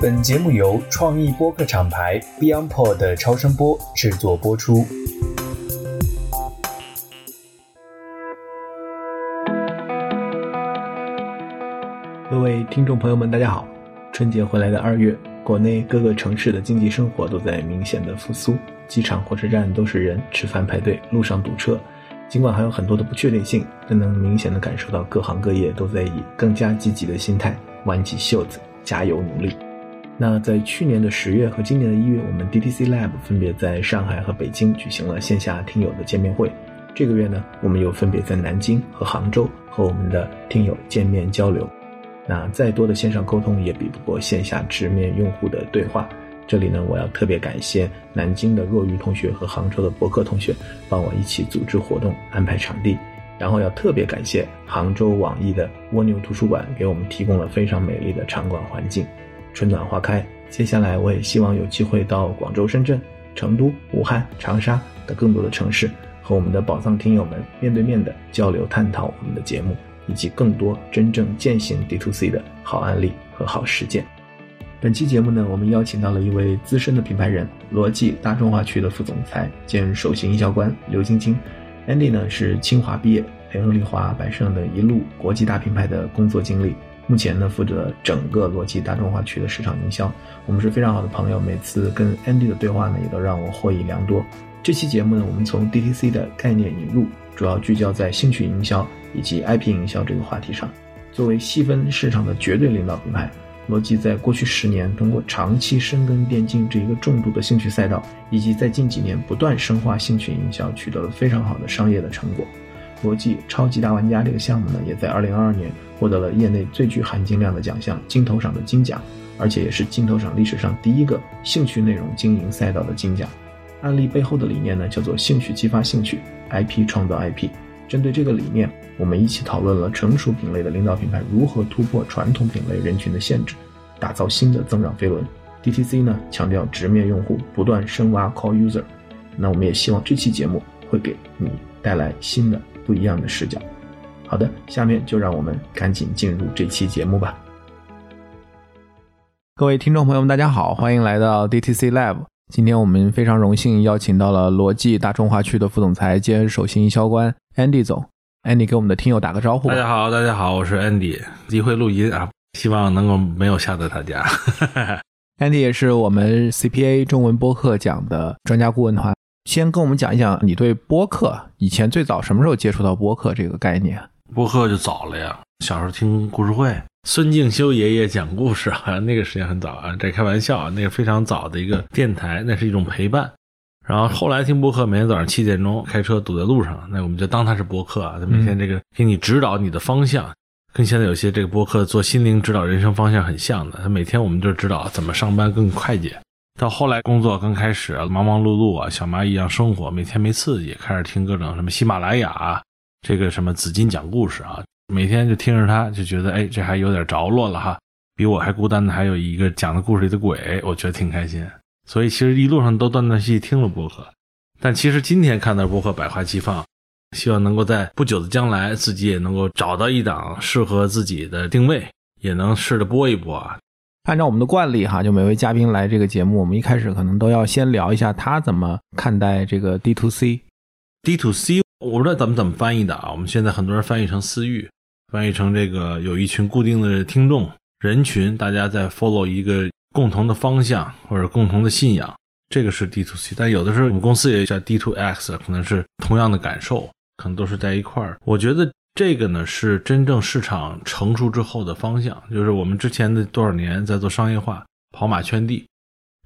本节目由创意播客厂牌 BeyondPod 的超声波制作播出。各位听众朋友们，大家好！春节回来的二月，国内各个城市的经济生活都在明显的复苏，机场、火车站都是人，吃饭排队，路上堵车。尽管还有很多的不确定性，但能明显的感受到各行各业都在以更加积极的心态挽起袖子，加油努力。那在去年的十月和今年的一月，我们 DTC Lab 分别在上海和北京举行了线下听友的见面会。这个月呢，我们又分别在南京和杭州和我们的听友见面交流。那再多的线上沟通也比不过线下直面用户的对话。这里呢，我要特别感谢南京的若愚同学和杭州的博客同学，帮我一起组织活动、安排场地。然后要特别感谢杭州网易的蜗牛图书馆，给我们提供了非常美丽的场馆环境。春暖花开，接下来我也希望有机会到广州、深圳、成都、武汉、长沙等更多的城市，和我们的宝藏听友们面对面的交流探讨我们的节目，以及更多真正践行 D to C 的好案例和好实践。本期节目呢，我们邀请到了一位资深的品牌人，罗技大中华区的副总裁兼首席营销官刘晶晶。Andy 呢是清华毕业，联合利华、百盛等一路国际大品牌的工作经历，目前呢负责整个罗技大中华区的市场营销。我们是非常好的朋友，每次跟 Andy 的对话呢，也都让我获益良多。这期节目呢，我们从 DTC 的概念引入，主要聚焦在兴趣营销以及 IP 营销这个话题上。作为细分市场的绝对领导品牌。罗技在过去十年，通过长期深耕电竞这一个重度的兴趣赛道，以及在近几年不断深化兴趣营销，取得了非常好的商业的成果。国际超级大玩家这个项目呢，也在2022年获得了业内最具含金量的奖项——金头赏的金奖，而且也是金头赏历史上第一个兴趣内容经营赛道的金奖。案例背后的理念呢，叫做兴趣激发兴趣，IP 创造 IP。针对这个理念，我们一起讨论了成熟品类的领导品牌如何突破传统品类人群的限制，打造新的增长飞轮。DTC 呢强调直面用户，不断深挖 Core User。那我们也希望这期节目会给你带来新的不一样的视角。好的，下面就让我们赶紧进入这期节目吧。各位听众朋友们，大家好，欢迎来到 DTC Lab。今天我们非常荣幸邀请到了罗技大中华区的副总裁兼首席营销官 Andy 总。Andy 给我们的听友打个招呼。大家好，大家好，我是 Andy。机会录音啊，希望能够没有吓到大家。Andy 也是我们 CPA 中文播客奖的专家顾问团。先跟我们讲一讲你对播客以前最早什么时候接触到播客这个概念？播客就早了呀，小时候听故事会。孙敬修爷爷讲故事，好像那个时间很早啊，这开玩笑啊，那个非常早的一个电台，那是一种陪伴。然后后来听播客，每天早上七点钟开车堵在路上，那我们就当它是播客啊，他每天这个给你指导你的方向，跟现在有些这个播客做心灵指导人生方向很像的。他每天我们就指导怎么上班更快捷。到后来工作刚开始，忙忙碌碌啊，小蚂蚁一样生活，每天没刺激，开始听各种什么喜马拉雅，这个什么紫金讲故事啊。每天就听着它，就觉得哎，这还有点着落了哈。比我还孤单的还有一个讲的故事里的鬼，我觉得挺开心。所以其实一路上都断断续续听了播客。但其实今天看到播客百花齐放，希望能够在不久的将来，自己也能够找到一档适合自己的定位，也能试着播一播啊。按照我们的惯例哈，就每位嘉宾来这个节目，我们一开始可能都要先聊一下他怎么看待这个 D to C。D to C 我不知道咱们怎么翻译的啊。我们现在很多人翻译成私域。翻译成这个有一群固定的听众人群，大家在 follow 一个共同的方向或者共同的信仰，这个是 D to C。但有的时候我们公司也叫 D to X，可能是同样的感受，可能都是在一块儿。我觉得这个呢是真正市场成熟之后的方向，就是我们之前的多少年在做商业化，跑马圈地，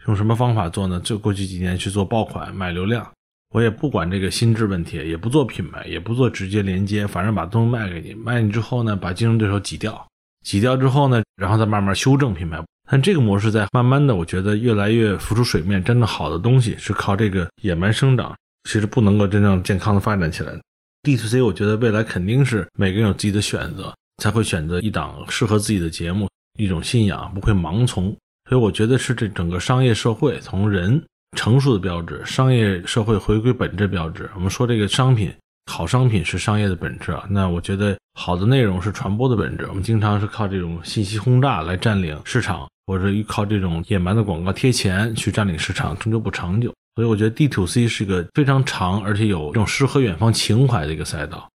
用什么方法做呢？就过去几年去做爆款买流量，我也不管这个心智问题，也不做品牌，也不做直接连接，反正把东西卖给你，卖你之后呢，把竞争对手挤掉，挤掉之后呢，然后再慢慢修正品牌。但这个模式在慢慢的，我觉得越来越浮出水面，真的好的东西是靠这个野蛮生长，其实不能够真正健康的发展起来的。dtc 我觉得未来肯定是每个人有自己的选择才会选择一档适合自己的节目一种信仰不会盲从。所以我觉得是这整个商业社会从人成熟的标志商业社会回归本质标志。我们说这个商品好商品是商业的本质啊那我觉得好的内容是传播的本质。我们经常是靠这种信息轰炸来占领市场或者依靠这种野蛮的广告贴钱去占领市场终究不长久。所以我觉得 D to C 是个非常长而且有这种诗和远方情怀的一个赛道。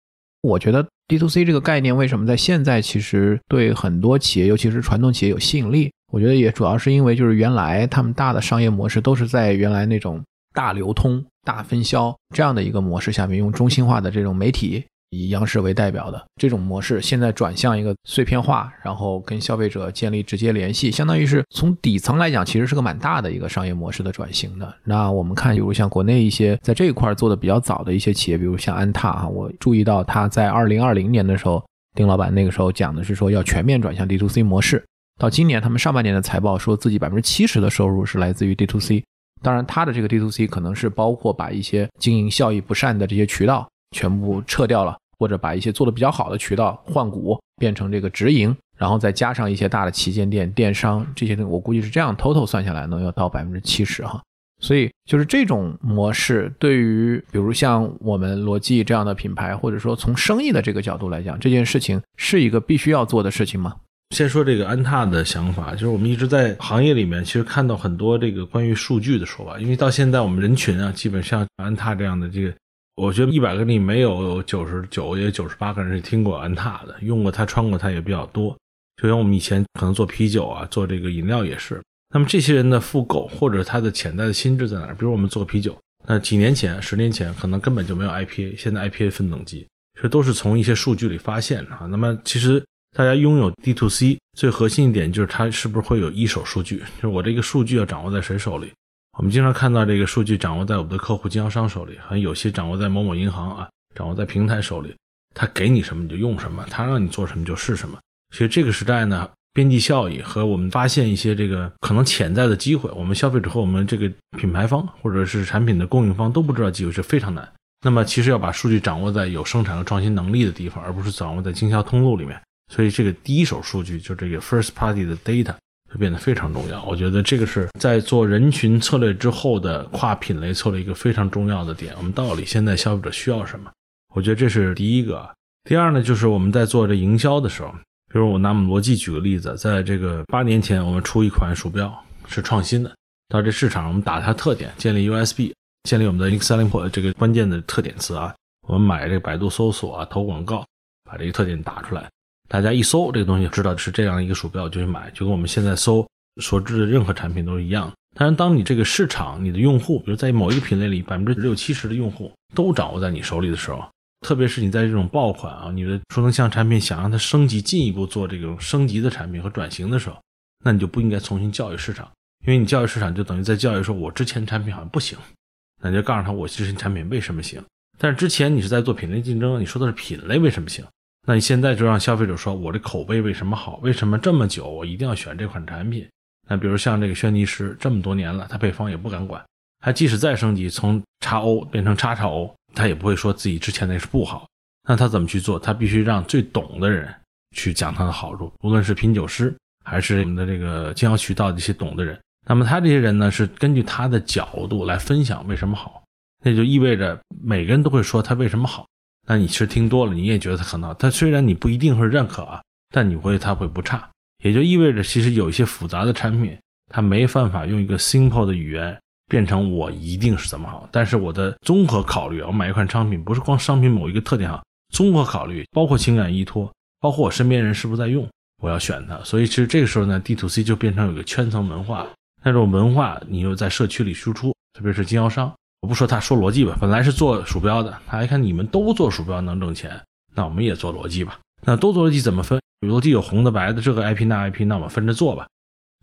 我觉得 D to C 这个概念为什么在现在其实对很多企业，尤其是传统企业有吸引力？我觉得也主要是因为就是原来他们大的商业模式都是在原来那种大流通、大分销这样的一个模式下面，用中心化的这种媒体。以央视为代表的这种模式，现在转向一个碎片化，然后跟消费者建立直接联系，相当于是从底层来讲，其实是个蛮大的一个商业模式的转型的。那我们看，比如像国内一些在这一块做的比较早的一些企业，比如像安踏啊，我注意到他在二零二零年的时候，丁老板那个时候讲的是说要全面转向 D to C 模式。到今年他们上半年的财报说自己百分之七十的收入是来自于 D to C，当然他的这个 D to C 可能是包括把一些经营效益不善的这些渠道全部撤掉了。或者把一些做的比较好的渠道换股变成这个直营，然后再加上一些大的旗舰店、电商这些，我估计是这样，total 算下来能要到百分之七十哈。所以就是这种模式，对于比如像我们罗技这样的品牌，或者说从生意的这个角度来讲，这件事情是一个必须要做的事情吗？先说这个安踏的想法，就是我们一直在行业里面其实看到很多这个关于数据的说法，因为到现在我们人群啊，基本上安踏这样的这个。我觉得一百个里没有九十九也九十八个人是听过安踏的，用过它、穿过它也比较多。就像我们以前可能做啤酒啊，做这个饮料也是。那么这些人的复购或者他的潜在的心智在哪？比如我们做啤酒，那几年前、十年前可能根本就没有 IPA，现在 IPA 分等级，这都是从一些数据里发现的啊。那么其实大家拥有 D to C 最核心一点就是它是不是会有一手数据？就是我这个数据要掌握在谁手里？我们经常看到这个数据掌握在我们的客户经销商手里，还有些掌握在某某银行啊，掌握在平台手里。他给你什么你就用什么，他让你做什么就是什么。所以这个时代呢，边际效益和我们发现一些这个可能潜在的机会，我们消费者和我们这个品牌方或者是产品的供应方都不知道机会是非常难。那么其实要把数据掌握在有生产和创新能力的地方，而不是掌握在经销通路里面。所以这个第一手数据就这个 first party 的 data。就变得非常重要。我觉得这个是在做人群策略之后的跨品类策略一个非常重要的点。我们到底现在消费者需要什么？我觉得这是第一个。第二呢，就是我们在做这营销的时候，比如我拿我们罗技举个例子，在这个八年前，我们出一款鼠标是创新的，到这市场我们打它特点，建立 USB，建立我们的 selling point 这个关键的特点词啊，我们买这个百度搜索啊，投广告，把这个特点打出来。大家一搜这个东西，知道是这样一个鼠标，就去买，就跟我们现在搜所知的任何产品都是一样。但是，当你这个市场、你的用户，比如在某一个品类里，百分之六七十的用户都掌握在你手里的时候，特别是你在这种爆款啊，你的智能像产品想让它升级、进一步做这种升级的产品和转型的时候，那你就不应该重新教育市场，因为你教育市场就等于在教育说，我之前产品好像不行，那就告诉他我之前产品为什么行。但是之前你是在做品类竞争，你说的是品类为什么行？那你现在就让消费者说，我的口碑为什么好？为什么这么久我一定要选这款产品？那比如像这个轩尼诗，这么多年了，他配方也不敢管，他即使再升级，从叉 O 变成叉叉 O，他也不会说自己之前那是不好。那他怎么去做？他必须让最懂的人去讲它的好处，无论是品酒师还是我们的这个经销渠道的一些懂的人。那么他这些人呢，是根据他的角度来分享为什么好，那就意味着每个人都会说他为什么好。那你其实听多了，你也觉得它很好。它虽然你不一定会认可啊，但你会它会不差。也就意味着，其实有一些复杂的产品，它没办法用一个 simple 的语言变成我一定是怎么好。但是我的综合考虑，我买一款商品不是光商品某一个特点好，综合考虑包括情感依托，包括我身边人是不是在用，我要选它。所以其实这个时候呢，D to C 就变成有个圈层文化，那种文化你又在社区里输出，特别是经销商。我不说他说逻辑吧，本来是做鼠标的，他一看你们都做鼠标能挣钱，那我们也做逻辑吧。那都做逻辑怎么分？逻辑有红的白的，这个 IP 那 IP，那我们分着做吧。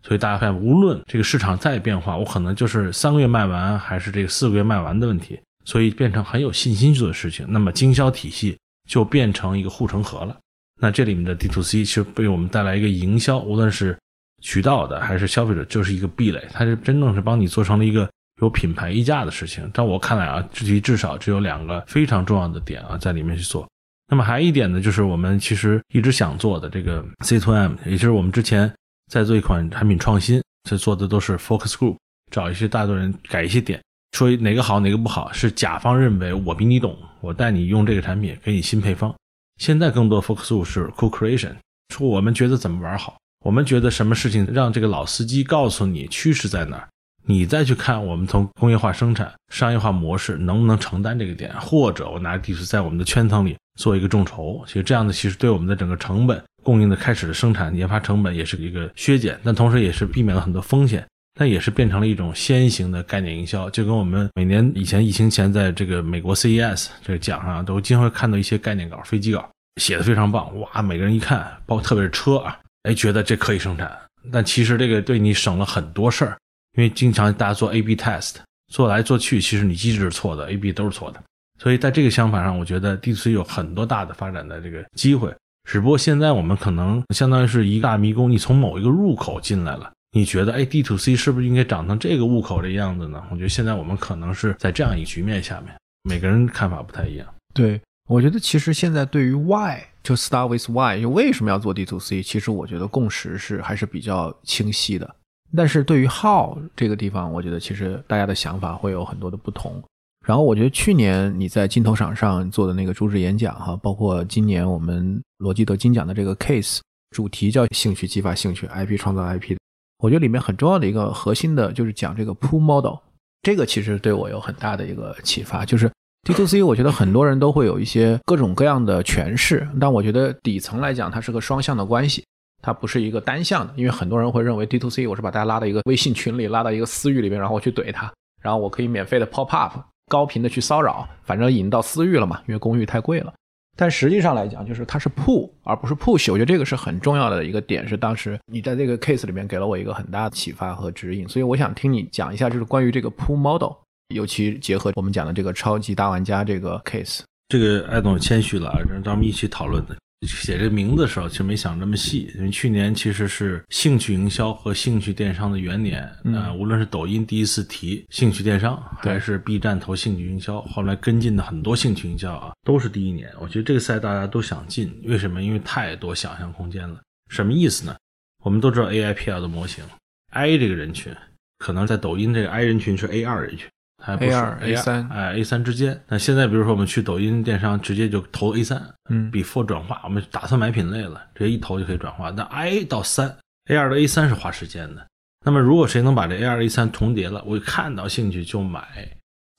所以大家看，无论这个市场再变化，我可能就是三个月卖完还是这个四个月卖完的问题，所以变成很有信心做的事情。那么经销体系就变成一个护城河了。那这里面的 D to C 其实为我们带来一个营销，无论是渠道的还是消费者，就是一个壁垒，它是真正是帮你做成了一个。有品牌溢价的事情，在我看来啊，至至少只有两个非常重要的点啊，在里面去做。那么还一点呢，就是我们其实一直想做的这个 C to M，也就是我们之前在做一款产品创新，在做的都是 focus group，找一些大多人改一些点，说哪个好哪个不好，是甲方认为我比你懂，我带你用这个产品，给你新配方。现在更多 focus group 是 co creation，说我们觉得怎么玩好，我们觉得什么事情让这个老司机告诉你趋势在哪儿，你再去看我们从工业化生产、商业化模式能不能承担这个点，或者我拿地图在我们的圈层里做一个众筹，其实这样的其实对我们的整个成本、供应的开始的生产研发成本也是一个削减，但同时也是避免了很多风险，但也是变成了一种先行的概念营销，就跟我们每年以前疫情前在这个美国 CES 这个奖上都经常会看到一些概念稿、飞机稿写的非常棒，哇，每个人一看，包括特别是车啊。哎，觉得这可以生产，但其实这个对你省了很多事儿，因为经常大家做 A/B test，做来做去，其实你机制是错的，A/B 都是错的。所以在这个想法上，我觉得 D2C 有很多大的发展的这个机会。只不过现在我们可能相当于是一个大迷宫，你从某一个入口进来了，你觉得哎，D2C 是不是应该长成这个入口的样子呢？我觉得现在我们可能是在这样一个局面下面，每个人看法不太一样。对。我觉得其实现在对于 why 就 start with why 就为什么要做 D to C，其实我觉得共识是还是比较清晰的。但是对于 how 这个地方，我觉得其实大家的想法会有很多的不同。然后我觉得去年你在金头场上做的那个主旨演讲哈，包括今年我们罗基得金奖的这个 case 主题叫兴趣激发兴趣，IP 创造 IP，我觉得里面很重要的一个核心的就是讲这个 pull model，这个其实对我有很大的一个启发，就是。D to C，我觉得很多人都会有一些各种各样的诠释，但我觉得底层来讲，它是个双向的关系，它不是一个单向的。因为很多人会认为 D to C，我是把大家拉到一个微信群里，拉到一个私域里面，然后我去怼他，然后我可以免费的 pop up，高频的去骚扰，反正引到私域了嘛，因为公域太贵了。但实际上来讲，就是它是 pull 而不是 push，我觉得这个是很重要的一个点，是当时你在这个 case 里面给了我一个很大的启发和指引。所以我想听你讲一下，就是关于这个 pull model。尤其结合我们讲的这个超级大玩家这个 case，这个艾总谦虚了，让咱们一起讨论的。写这个名字的时候，其实没想这么细，因为去年其实是兴趣营销和兴趣电商的元年啊。无论是抖音第一次提兴趣电商，还是 B 站投兴趣营销，后来跟进的很多兴趣营销啊，都是第一年。我觉得这个赛大家都想进，为什么？因为太多想象空间了。什么意思呢？我们都知道 AIPL 的模型，I 这个人群可能在抖音这个 I 人群是 A 二人群。还不是 A 三，哎，A 三之间。那现在比如说我们去抖音电商，直接就投 A 三，嗯，before 转化，我们打算买品类了，直接一投就可以转化。那 I 到三，A 二到 A 三是花时间的。那么如果谁能把这 A 二 A 三重叠了，我看到兴趣就买。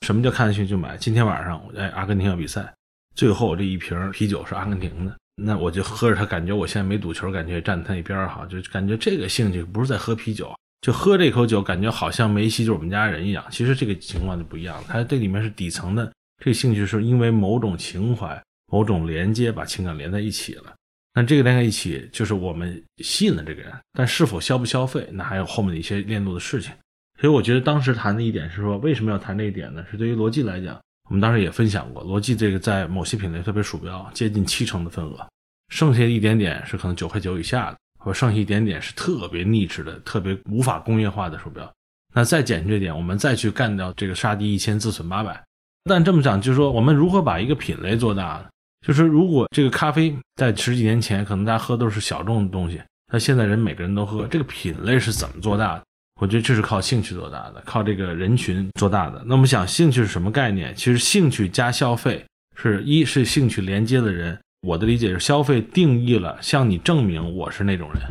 什么叫看到兴趣就买？今天晚上，哎，阿根廷要比赛，最后这一瓶啤酒是阿根廷的，那我就喝着它，感觉我现在没赌球，感觉站他一边哈，就感觉这个兴趣不是在喝啤酒。就喝这口酒，感觉好像梅西就是我们家人一样。其实这个情况就不一样了，它这里面是底层的这个兴趣，是因为某种情怀、某种连接，把情感连在一起了。那这个连在一起，就是我们吸引了这个人。但是否消不消费，那还有后面的一些链路的事情。所以我觉得当时谈的一点是说，为什么要谈这一点呢？是对于罗技来讲，我们当时也分享过，罗技这个在某些品类，特别鼠标，接近七成的份额，剩下一点点是可能九块九以下的。或剩下一点点是特别逆质的、特别无法工业化的鼠标，那再减去一点，我们再去干掉这个杀敌一千自损八百。但这么讲，就是说我们如何把一个品类做大呢？就是如果这个咖啡在十几年前可能大家喝都是小众的东西，那现在人每个人都喝，这个品类是怎么做大的？我觉得这是靠兴趣做大的，靠这个人群做大的。那我们想，兴趣是什么概念？其实兴趣加消费是一是兴趣连接的人。我的理解是，消费定义了向你证明我是那种人，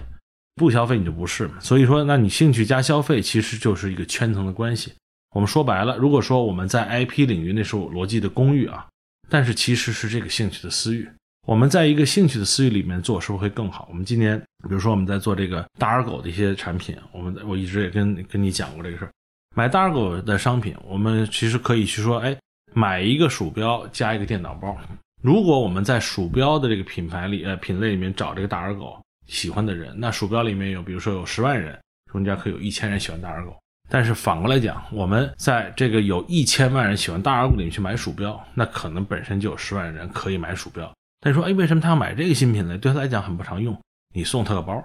不消费你就不是嘛。所以说，那你兴趣加消费其实就是一个圈层的关系。我们说白了，如果说我们在 IP 领域那是我逻辑的公寓啊，但是其实是这个兴趣的私域。我们在一个兴趣的私域里面做，是不是会更好？我们今年比如说我们在做这个大耳狗的一些产品，我们我一直也跟跟你讲过这个事儿。买大耳狗的商品，我们其实可以去说，哎，买一个鼠标加一个电脑包。如果我们在鼠标的这个品牌里，呃，品类里面找这个大耳狗喜欢的人，那鼠标里面有，比如说有十万人，中间可有一千人喜欢大耳狗。但是反过来讲，我们在这个有一千万人喜欢大耳狗里面去买鼠标，那可能本身就有十万人可以买鼠标。但说，哎，为什么他要买这个新品类？对他来讲很不常用。你送他个包，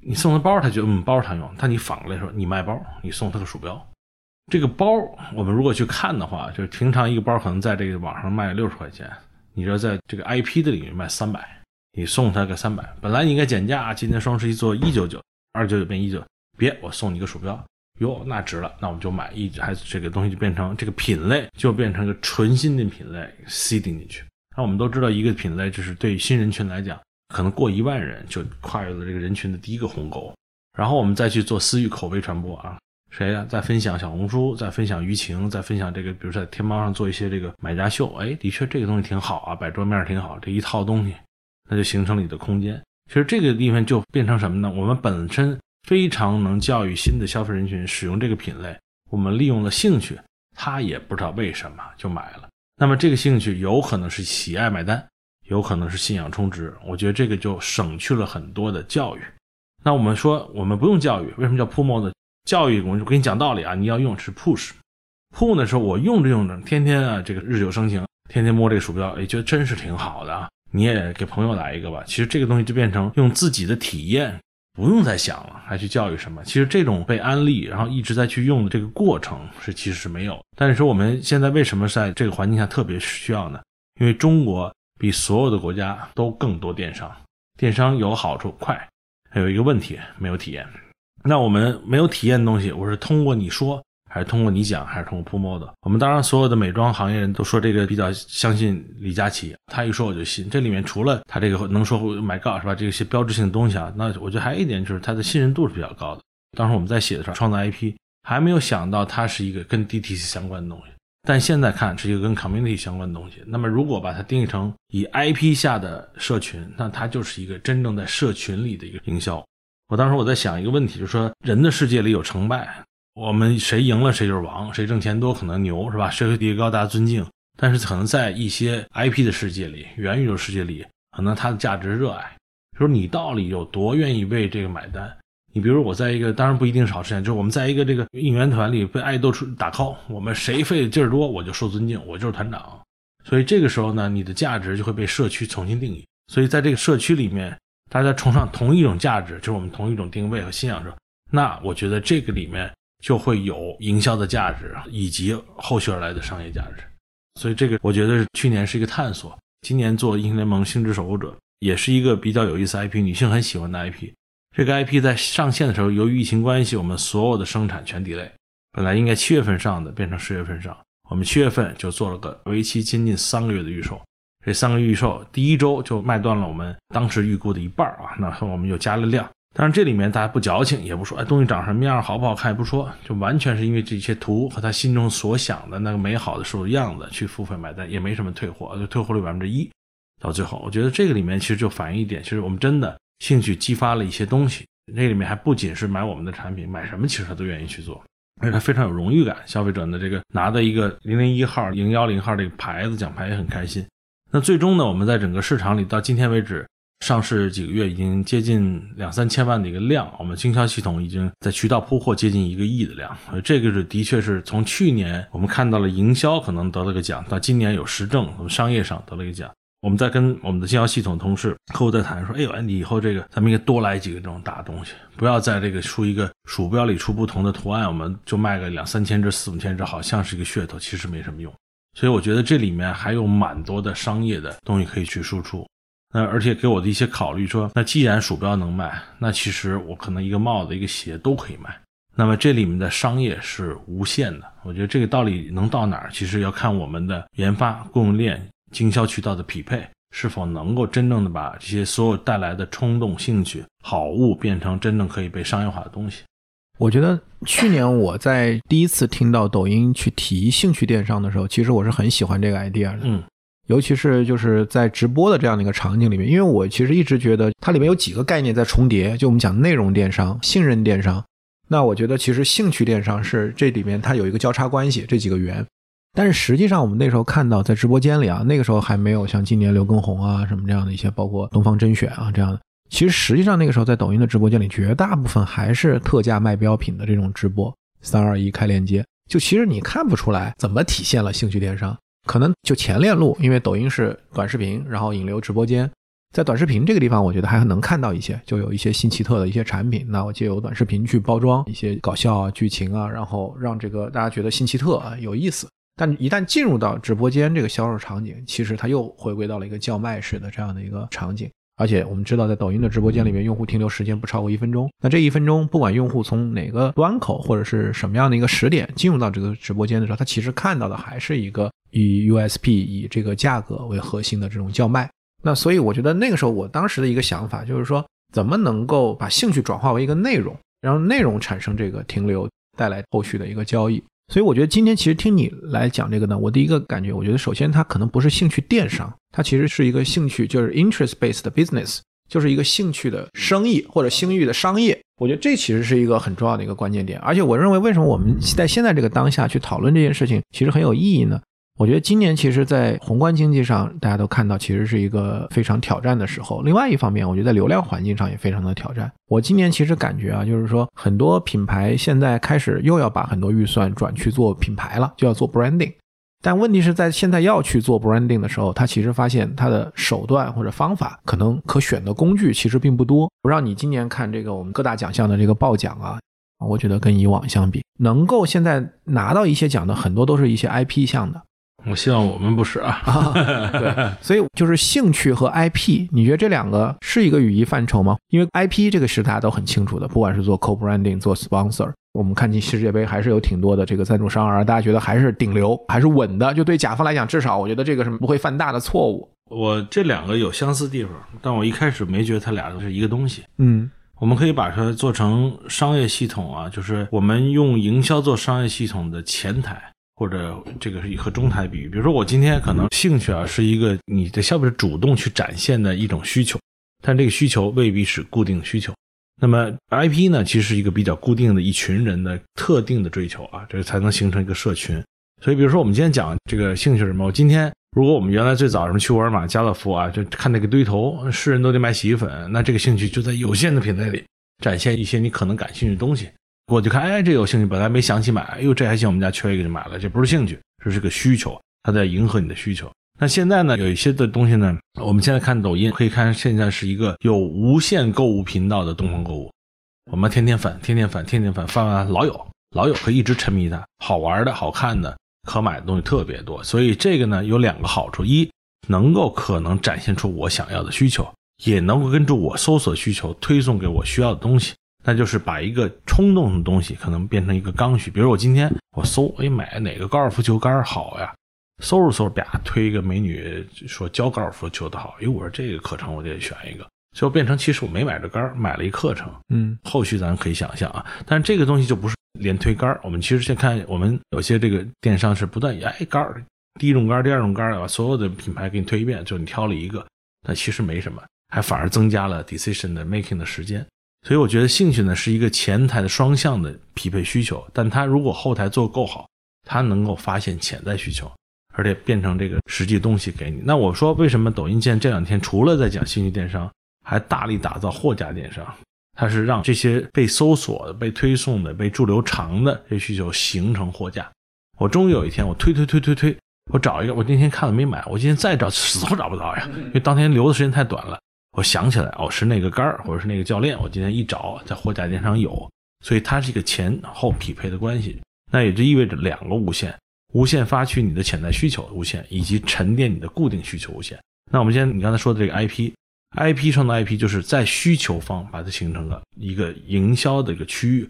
你送他包，他觉得嗯包常用。但你反过来说，你卖包，你送他个鼠标，这个包我们如果去看的话，就是平常一个包可能在这个网上卖六十块钱。你说在这个 IP 的领域卖三百，你送他个三百，本来你应该减价，今天双十一做一九九，二九九变一九，别，我送你个鼠标，哟，那值了，那我们就买一，还这个东西就变成这个品类就变成个纯新的品类，seeding 进去。那我们都知道，一个品类就是对新人群来讲，可能过一万人就跨越了这个人群的第一个鸿沟。然后我们再去做私域口碑传播啊，谁呀？在分享小红书，在分享舆情，在分享这个，比如在天猫上做一些这个买家秀。哎，的确这个东西挺好啊，摆桌面挺好，这一套东西，那就形成了你的空间。其实这个地方就变成什么呢？我们本身非常能教育新的消费人群使用这个品类，我们利用了兴趣，他也不知道为什么就买了。那么这个兴趣有可能是喜爱买单，有可能是信仰充值。我觉得这个就省去了很多的教育。那我们说，我们不用教育，为什么叫 pull 呢？教育我就给你讲道理啊，你要用是 push。pull 的时候，我用着用着，天天啊，这个日久生情，天天摸这个鼠标，哎，觉得真是挺好的啊。你也给朋友来一个吧。其实这个东西就变成用自己的体验，不用再想了，还去教育什么？其实这种被安利，然后一直在去用的这个过程是其实是没有。但是说我们现在为什么在这个环境下特别需要呢？因为中国比所有的国家都更多电商，电商有好处快。还有一个问题，没有体验。那我们没有体验的东西，我是通过你说，还是通过你讲，还是通过 promo 的？我们当然所有的美妆行业人都说这个比较相信李佳琦，他一说我就信。这里面除了他这个能说买 God 是吧？这些标志性的东西啊，那我觉得还有一点就是他的信任度是比较高的。当时我们在写的时候，创造 IP 还没有想到它是一个跟 DTC 相关的东西。但现在看是一个跟 community 相关的东西。那么，如果把它定义成以 IP 下的社群，那它就是一个真正在社群里的一个营销。我当时我在想一个问题，就是说人的世界里有成败，我们谁赢了谁就是王，谁挣钱多可能牛是吧？社会地位高大家尊敬。但是可能在一些 IP 的世界里，元宇宙世界里，可能它的价值热爱，就是你到底有多愿意为这个买单。你比如我在一个，当然不一定是好事情，就是我们在一个这个应援团里被爱豆出打 call，我们谁费的劲儿多，我就受尊敬，我就是团长。所以这个时候呢，你的价值就会被社区重新定义。所以在这个社区里面，大家崇尚同一种价值，就是我们同一种定位和信仰时，那我觉得这个里面就会有营销的价值以及后续而来的商业价值。所以这个我觉得是去年是一个探索，今年做英雄联盟星之守护者也是一个比较有意思 IP，女性很喜欢的 IP。这个 IP 在上线的时候，由于疫情关系，我们所有的生产全 delay。本来应该七月份上的，变成十月份上。我们七月份就做了个为期接近三个月的预售。这三个预售第一周就卖断了我们当时预估的一半啊！那我们又加了量。当然这里面大家不矫情，也不说哎东西长什么样，好不好看也不说，就完全是因为这些图和他心中所想的那个美好的时候样子去付费买单，也没什么退货，就退货率百分之一。到最后，我觉得这个里面其实就反映一点，其实我们真的。兴趣激发了一些东西，那里面还不仅是买我们的产品，买什么其实他都愿意去做，而且他非常有荣誉感。消费者的这个拿的一个零零一号、零幺零号这个牌子奖牌也很开心。那最终呢，我们在整个市场里到今天为止上市几个月，已经接近两三千万的一个量，我们经销系统已经在渠道铺货接近一个亿的量。这个是的确是从去年我们看到了营销可能得了个奖，到今年有实证，我们商业上得了一个奖。我们在跟我们的经销系统同事、客户在谈，说：“哎呦，你以后这个咱们应该多来几个这种大东西，不要在这个出一个鼠标里出不同的图案，我们就卖个两三千只、四五千只，好像是一个噱头，其实没什么用。所以我觉得这里面还有蛮多的商业的东西可以去输出。那而且给我的一些考虑说，那既然鼠标能卖，那其实我可能一个帽子、一个鞋都可以卖。那么这里面的商业是无限的。我觉得这个道理能到哪儿，其实要看我们的研发、供应链。”经销渠道的匹配是否能够真正的把这些所有带来的冲动、兴趣、好物变成真正可以被商业化的东西？我觉得去年我在第一次听到抖音去提兴趣电商的时候，其实我是很喜欢这个 idea 的。嗯，尤其是就是在直播的这样的一个场景里面，因为我其实一直觉得它里面有几个概念在重叠，就我们讲内容电商、信任电商。那我觉得其实兴趣电商是这里面它有一个交叉关系，这几个圆。但是实际上，我们那时候看到在直播间里啊，那个时候还没有像今年刘畊宏啊什么这样的一些，包括东方甄选啊这样的。其实实际上那个时候在抖音的直播间里，绝大部分还是特价卖标品的这种直播。三二一开链接，就其实你看不出来怎么体现了兴趣电商。可能就前链路，因为抖音是短视频，然后引流直播间，在短视频这个地方，我觉得还能看到一些，就有一些新奇特的一些产品。那我借由短视频去包装一些搞笑啊、剧情啊，然后让这个大家觉得新奇特啊、有意思。但一旦进入到直播间这个销售场景，其实它又回归到了一个叫卖式的这样的一个场景。而且我们知道，在抖音的直播间里面，用户停留时间不超过一分钟。那这一分钟，不管用户从哪个端口或者是什么样的一个时点进入到这个直播间的时候，他其实看到的还是一个以 USP 以这个价格为核心的这种叫卖。那所以我觉得那个时候我当时的一个想法就是说，怎么能够把兴趣转化为一个内容，让内容产生这个停留，带来后续的一个交易。所以我觉得今天其实听你来讲这个呢，我第一个感觉，我觉得首先它可能不是兴趣电商，它其实是一个兴趣，就是 interest based business，就是一个兴趣的生意或者兴趣的商业。我觉得这其实是一个很重要的一个关键点。而且我认为，为什么我们在现在这个当下去讨论这件事情，其实很有意义呢？我觉得今年其实，在宏观经济上，大家都看到其实是一个非常挑战的时候。另外一方面，我觉得在流量环境上也非常的挑战。我今年其实感觉啊，就是说很多品牌现在开始又要把很多预算转去做品牌了，就要做 branding。但问题是在现在要去做 branding 的时候，他其实发现他的手段或者方法可能可选的工具其实并不多。不让你今年看这个我们各大奖项的这个报奖啊，我觉得跟以往相比，能够现在拿到一些奖的很多都是一些 IP 项的。我希望我们不是啊，对，所以就是兴趣和 IP，你觉得这两个是一个语义范畴吗？因为 IP 这个是大家都很清楚的，不管是做 co-branding、做 sponsor，我们看进世界杯还是有挺多的这个赞助商，啊大家觉得还是顶流，还是稳的。就对甲方来讲，至少我觉得这个是不会犯大的错误。我这两个有相似地方，但我一开始没觉得它俩都是一个东西。嗯，我们可以把它做成商业系统啊，就是我们用营销做商业系统的前台。或者这个是和中台比喻，比如说我今天可能兴趣啊是一个你的消费者主动去展现的一种需求，但这个需求未必是固定需求。那么 IP 呢，其实是一个比较固定的一群人的特定的追求啊，这才能形成一个社群。所以比如说我们今天讲这个兴趣是什么？我今天如果我们原来最早什么去沃尔玛、家乐福啊，就看那个堆头，是人都得买洗衣粉，那这个兴趣就在有限的品类里展现一些你可能感兴趣的东西。我就看，哎，这有兴趣，本来没想起买，哎呦，这还行，我们家缺一个就买了，这不是兴趣，这是个需求，它在迎合你的需求。那现在呢，有一些的东西呢，我们现在看抖音，可以看现在是一个有无限购物频道的东方购物，我们天天翻，天天翻，天天翻，翻完老有，老有，可以一直沉迷它，好玩的、好看的、可买的东西特别多。所以这个呢，有两个好处：一，能够可能展现出我想要的需求，也能够根据我搜索需求推送给我需要的东西。那就是把一个冲动的东西可能变成一个刚需，比如我今天我搜，哎，买哪个高尔夫球杆好呀？搜着搜着，啪，推一个美女说教高尔夫球的好，哎，我说这个课程我得选一个，最后变成其实我没买着杆，买了一课程。嗯，后续咱可以想象啊，但是这个东西就不是连推杆，我们其实先看我们有些这个电商是不断哎杆，第一种杆，第二种杆，把所有的品牌给你推一遍，就你挑了一个，但其实没什么，还反而增加了 decision 的 making 的时间。所以我觉得兴趣呢是一个前台的双向的匹配需求，但它如果后台做够好，它能够发现潜在需求，而且变成这个实际东西给你。那我说为什么抖音见这两天除了在讲兴趣电商，还大力打造货架电商？它是让这些被搜索的、被推送的、被驻留长的这些需求形成货架。我终于有一天我推推推推推，我找一个，我那天看了没买，我今天再找死活找不到呀，因为当天留的时间太短了。我想起来，哦，是那个杆儿，或者是那个教练。我今天一找，在货架店上有，所以它是一个前后匹配的关系。那也就意味着两个无限：无限发掘你的潜在需求无限，以及沉淀你的固定需求无限。那我们今天你刚才说的这个 IP，IP 上的 IP 就是在需求方把它形成了一个营销的一个区域。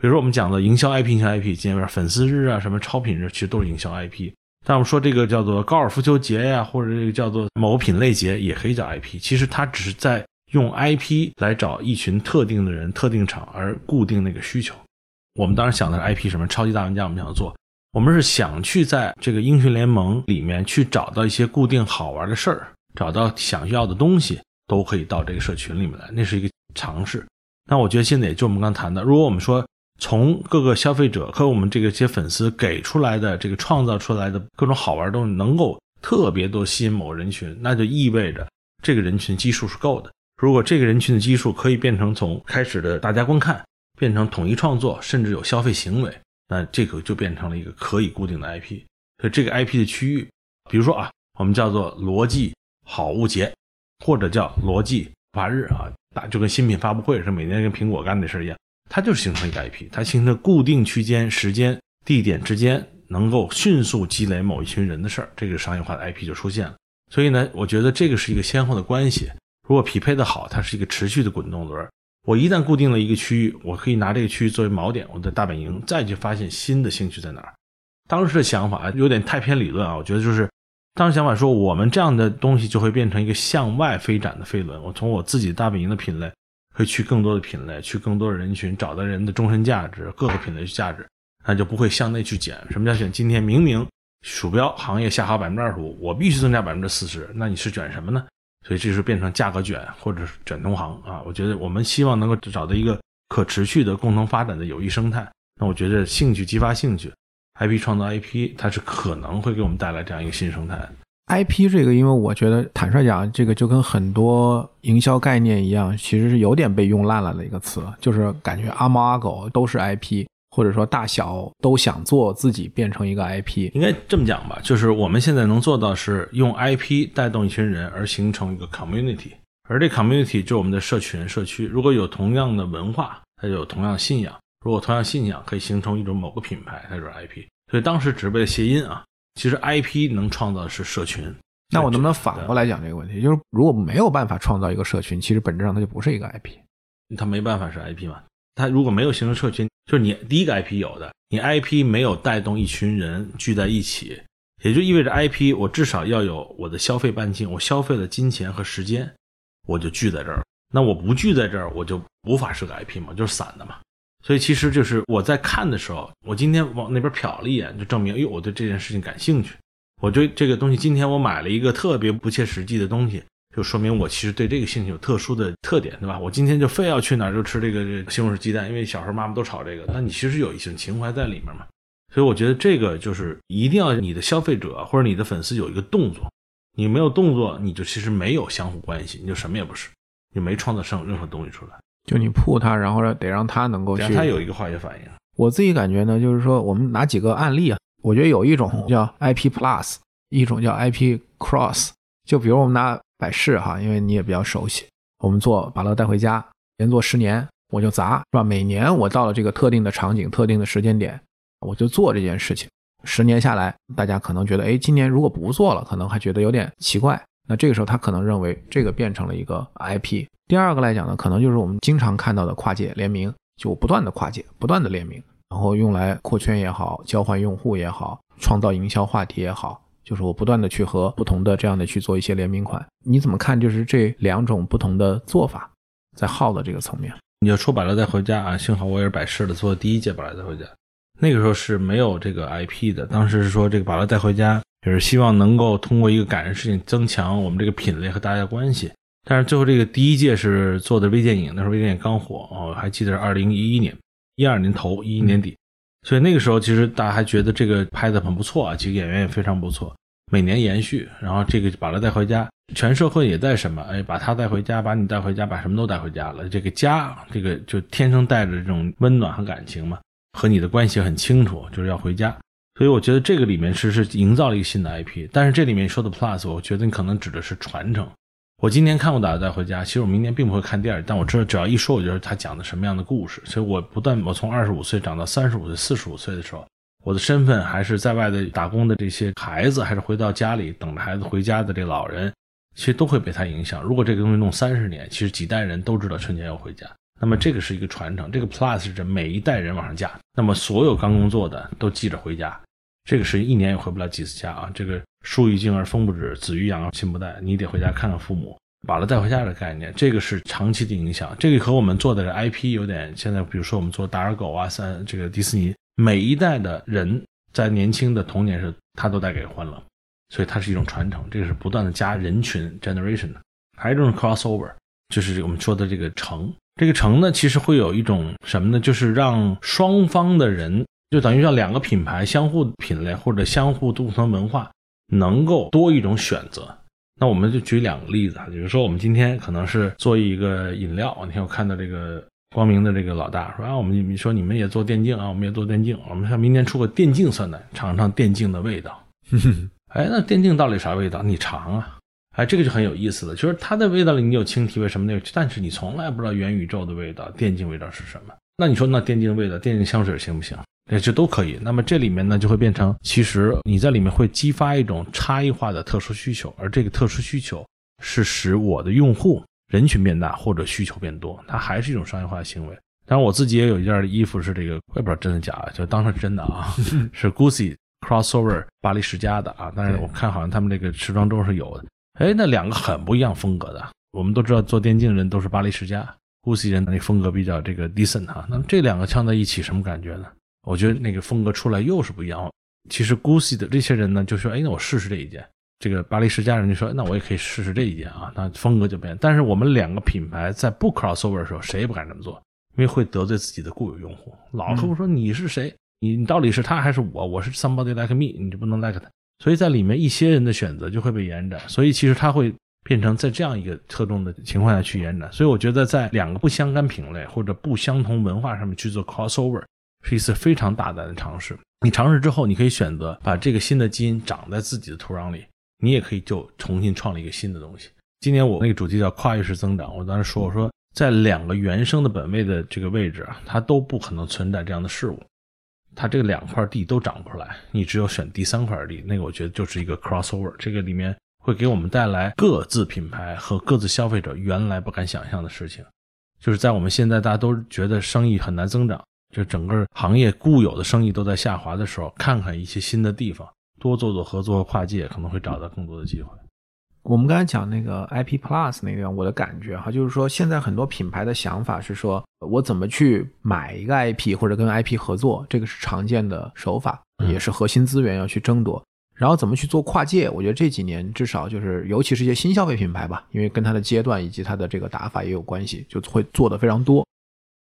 比如说我们讲的营销 IP，营销 IP，今天粉丝日啊，什么超品日，其实都是营销 IP。但我们说这个叫做高尔夫球节呀，或者这个叫做某品类节，也可以叫 IP。其实它只是在用 IP 来找一群特定的人、特定场，而固定那个需求。我们当时想的是 IP 什么超级大玩家，我们想做，我们是想去在这个英雄联盟里面去找到一些固定好玩的事儿，找到想要的东西，都可以到这个社群里面来。那是一个尝试。那我觉得现在也就我们刚谈的，如果我们说。从各个消费者和我们这个些粉丝给出来的这个创造出来的各种好玩的东西，能够特别多吸引某人群，那就意味着这个人群基数是够的。如果这个人群的基数可以变成从开始的大家观看，变成统一创作，甚至有消费行为，那这个就变成了一个可以固定的 IP。所以这个 IP 的区域，比如说啊，我们叫做逻辑好物节，或者叫逻辑发日啊，大就跟新品发布会是每年跟苹果干的事一样。它就是形成一个 IP，它形成固定区间、时间、地点之间能够迅速积累某一群人的事儿，这个商业化的 IP 就出现了。所以呢，我觉得这个是一个先后的关系。如果匹配的好，它是一个持续的滚动轮。我一旦固定了一个区域，我可以拿这个区域作为锚点，我的大本营，再去发现新的兴趣在哪儿。当时的想法有点太偏理论啊，我觉得就是当时想法说，我们这样的东西就会变成一个向外飞展的飞轮。我从我自己大本营的品类，会去更多的品类，去更多的人群，找到人的终身价值，各个品类的价值，那就不会向内去减。什么叫卷？今天明明鼠标行业下滑百分之二十五，我必须增加百分之四十，那你是卷什么呢？所以这是变成价格卷，或者是卷同行啊。我觉得我们希望能够找到一个可持续的共同发展的有益生态。那我觉得兴趣激发兴趣。IP 创造 IP，它是可能会给我们带来这样一个新生态。IP 这个，因为我觉得坦率讲，这个就跟很多营销概念一样，其实是有点被用烂了的一个词，就是感觉阿猫阿狗都是 IP，或者说大小都想做自己变成一个 IP。应该这么讲吧，就是我们现在能做到是用 IP 带动一群人而形成一个 community，而这 community 就是我们的社群社区。如果有同样的文化，它就有同样信仰。如果同样信仰可以形成一种某个品牌，它就是 IP。所以当时只是为了谐音啊。其实 IP 能创造的是社群。那我能不能反过来讲这个问题？就是如果没有办法创造一个社群，其实本质上它就不是一个 IP。它没办法是 IP 嘛？它如果没有形成社群，就是你第一个 IP 有的，你 IP 没有带动一群人聚在一起，也就意味着 IP 我至少要有我的消费半径，我消费了金钱和时间，我就聚在这儿。那我不聚在这儿，我就无法是个 IP 嘛，就是散的嘛。所以其实就是我在看的时候，我今天往那边瞟了一眼，就证明，哎呦，我对这件事情感兴趣。我对这个东西，今天我买了一个特别不切实际的东西，就说明我其实对这个兴趣有特殊的特点，对吧？我今天就非要去哪儿就吃这个西红柿鸡蛋，因为小时候妈妈都炒这个。那你其实有一些情怀在里面嘛。所以我觉得这个就是一定要你的消费者或者你的粉丝有一个动作，你没有动作，你就其实没有相互关系，你就什么也不是，你没创造上任何东西出来。就你铺他，然后得让他能够去，他有一个化学反应。我自己感觉呢，就是说我们拿几个案例啊，我觉得有一种叫 IP Plus，一种叫 IP Cross。就比如我们拿百事哈，因为你也比较熟悉，我们做把乐带回家，连做十年，我就砸是吧？每年我到了这个特定的场景、特定的时间点，我就做这件事情。十年下来，大家可能觉得，哎，今年如果不做了，可能还觉得有点奇怪。那这个时候他可能认为这个变成了一个 IP。第二个来讲呢，可能就是我们经常看到的跨界联名，就不断的跨界，不断的联名，然后用来扩圈也好，交换用户也好，创造营销话题也好，就是我不断的去和不同的这样的去做一些联名款。你怎么看？就是这两种不同的做法，在号的这个层面，你要说百乐带回家啊，幸好我也是百事的，做第一届百乐带回家，那个时候是没有这个 IP 的，当时是说这个百乐带回家，就是希望能够通过一个感人事情增强我们这个品类和大家的关系。但是最后这个第一届是做的微电影，那时候微电影刚火哦，还记得是二零一一年，一二年头，一一年底，所以那个时候其实大家还觉得这个拍的很不错啊，几个演员也非常不错，每年延续，然后这个把他带回家，全社会也带什么，哎，把他带回家，把你带回家，把什么都带回家了，这个家，这个就天生带着这种温暖和感情嘛，和你的关系很清楚，就是要回家，所以我觉得这个里面是是营造了一个新的 IP，但是这里面说的 Plus，我觉得你可能指的是传承。我今天看过《打的带回家》，其实我明年并不会看第二，但我知道只要一说，我觉得他讲的什么样的故事。所以我不断，我从二十五岁长到三十五岁、四十五岁的时候，我的身份还是在外的打工的这些孩子，还是回到家里等着孩子回家的这老人，其实都会被他影响。如果这个东西弄三十年，其实几代人都知道春节要回家，那么这个是一个传承。这个 Plus 是指每一代人往上加，那么所有刚工作的都记着回家。这个是一年也回不了几次家啊！这个树欲静而风不止，子欲养而亲不待，你得回家看看父母，把他带回家的概念，这个是长期的影响。这个和我们做的 IP 有点，现在比如说我们做大耳狗啊，三这个迪士尼，每一代的人在年轻的童年时，他都带给欢乐，所以它是一种传承。这个是不断的加人群 generation 的，还有一种 crossover，就是我们说的这个城。这个城呢，其实会有一种什么呢？就是让双方的人。就等于让两个品牌相互品类或者相互不同文化能够多一种选择。那我们就举两个例子啊，比如说我们今天可能是做一个饮料，你看我看到这个光明的这个老大说啊，我们你说你们也做电竞啊，我们也做电竞，我们像明年出个电竞酸奶，尝尝电竞的味道。哎，那电竞到底啥味道？你尝啊！哎，这个就很有意思了，就是它的味道里你有青提味什么的，但是你从来不知道元宇宙的味道，电竞味道是什么。那你说那电竞味道，电竞香水行不行？这这都可以。那么这里面呢，就会变成，其实你在里面会激发一种差异化的特殊需求，而这个特殊需求是使我的用户人群变大或者需求变多，它还是一种商业化的行为。当然，我自己也有一件衣服是这个，我也不知道真的假的，就当成真的啊，是 Gucci crossover 巴黎世家的啊，但是我看好像他们这个时装周是有的。哎，那两个很不一样风格的。我们都知道做电竞人都是巴黎世家，Gucci 人那风格比较这个 decent 哈。那么这两个枪在一起什么感觉呢？我觉得那个风格出来又是不一样。其实 Gucci 的这些人呢就说，哎，那我试试这一件。这个巴黎世家人就说，那我也可以试试这一件啊。那风格就变。但是我们两个品牌在不 crossover 的时候，谁也不敢这么做，因为会得罪自己的固有用户。老客户说你是谁？你你到底是他还是我？我是 somebody like me，你就不能 like 他。所以在里面一些人的选择就会被延展。所以其实它会。变成在这样一个侧重的情况下去延展，所以我觉得在两个不相干品类或者不相同文化上面去做 crossover 是一次非常大胆的尝试。你尝试之后，你可以选择把这个新的基因长在自己的土壤里，你也可以就重新创立一个新的东西。今年我那个主题叫跨越式增长，我当时说我说在两个原生的本位的这个位置啊，它都不可能存在这样的事物，它这两块地都长不出来，你只有选第三块地，那个我觉得就是一个 crossover，这个里面。会给我们带来各自品牌和各自消费者原来不敢想象的事情，就是在我们现在大家都觉得生意很难增长，就整个行业固有的生意都在下滑的时候，看看一些新的地方，多做做合作和跨界，可能会找到更多的机会。我们刚才讲那个 IP Plus 那个，我的感觉哈，就是说现在很多品牌的想法是说，我怎么去买一个 IP 或者跟 IP 合作，这个是常见的手法，也是核心资源要去争夺。然后怎么去做跨界？我觉得这几年至少就是，尤其是一些新消费品牌吧，因为跟它的阶段以及它的这个打法也有关系，就会做的非常多。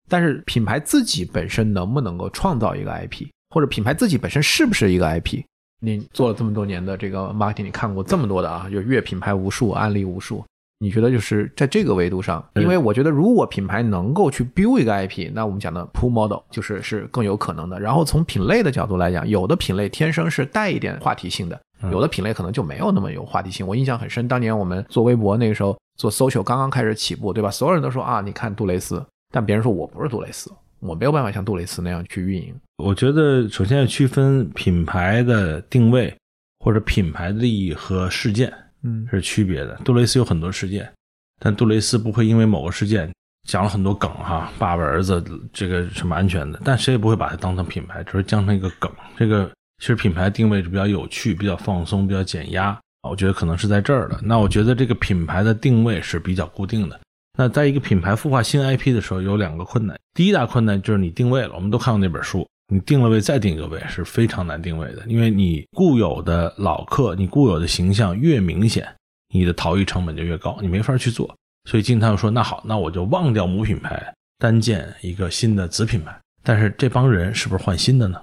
但是品牌自己本身能不能够创造一个 IP，或者品牌自己本身是不是一个 IP？你做了这么多年的这个 marketing，你看过这么多的啊，就越品牌无数，案例无数。你觉得就是在这个维度上，因为我觉得如果品牌能够去 build 一个 IP，那我们讲的 pull model 就是是更有可能的。然后从品类的角度来讲，有的品类天生是带一点话题性的，有的品类可能就没有那么有话题性。我印象很深，当年我们做微博那个时候做 social 刚刚开始起步，对吧？所有人都说啊，你看杜蕾斯，但别人说我不是杜蕾斯，我没有办法像杜蕾斯那样去运营。我觉得首先要区分品牌的定位或者品牌的利益和事件。嗯，是区别的。杜蕾斯有很多事件，但杜蕾斯不会因为某个事件讲了很多梗哈，爸爸儿子这个什么安全的，但谁也不会把它当成品牌，只是当成一个梗。这个其实品牌定位是比较有趣、比较放松、比较减压我觉得可能是在这儿的。那我觉得这个品牌的定位是比较固定的。那在一个品牌孵化新 IP 的时候，有两个困难。第一大困难就是你定位了，我们都看过那本书。你定了位再定一个位是非常难定位的，因为你固有的老客，你固有的形象越明显，你的逃逸成本就越高，你没法去做。所以经常说，那好，那我就忘掉母品牌，单建一个新的子品牌。但是这帮人是不是换新的呢？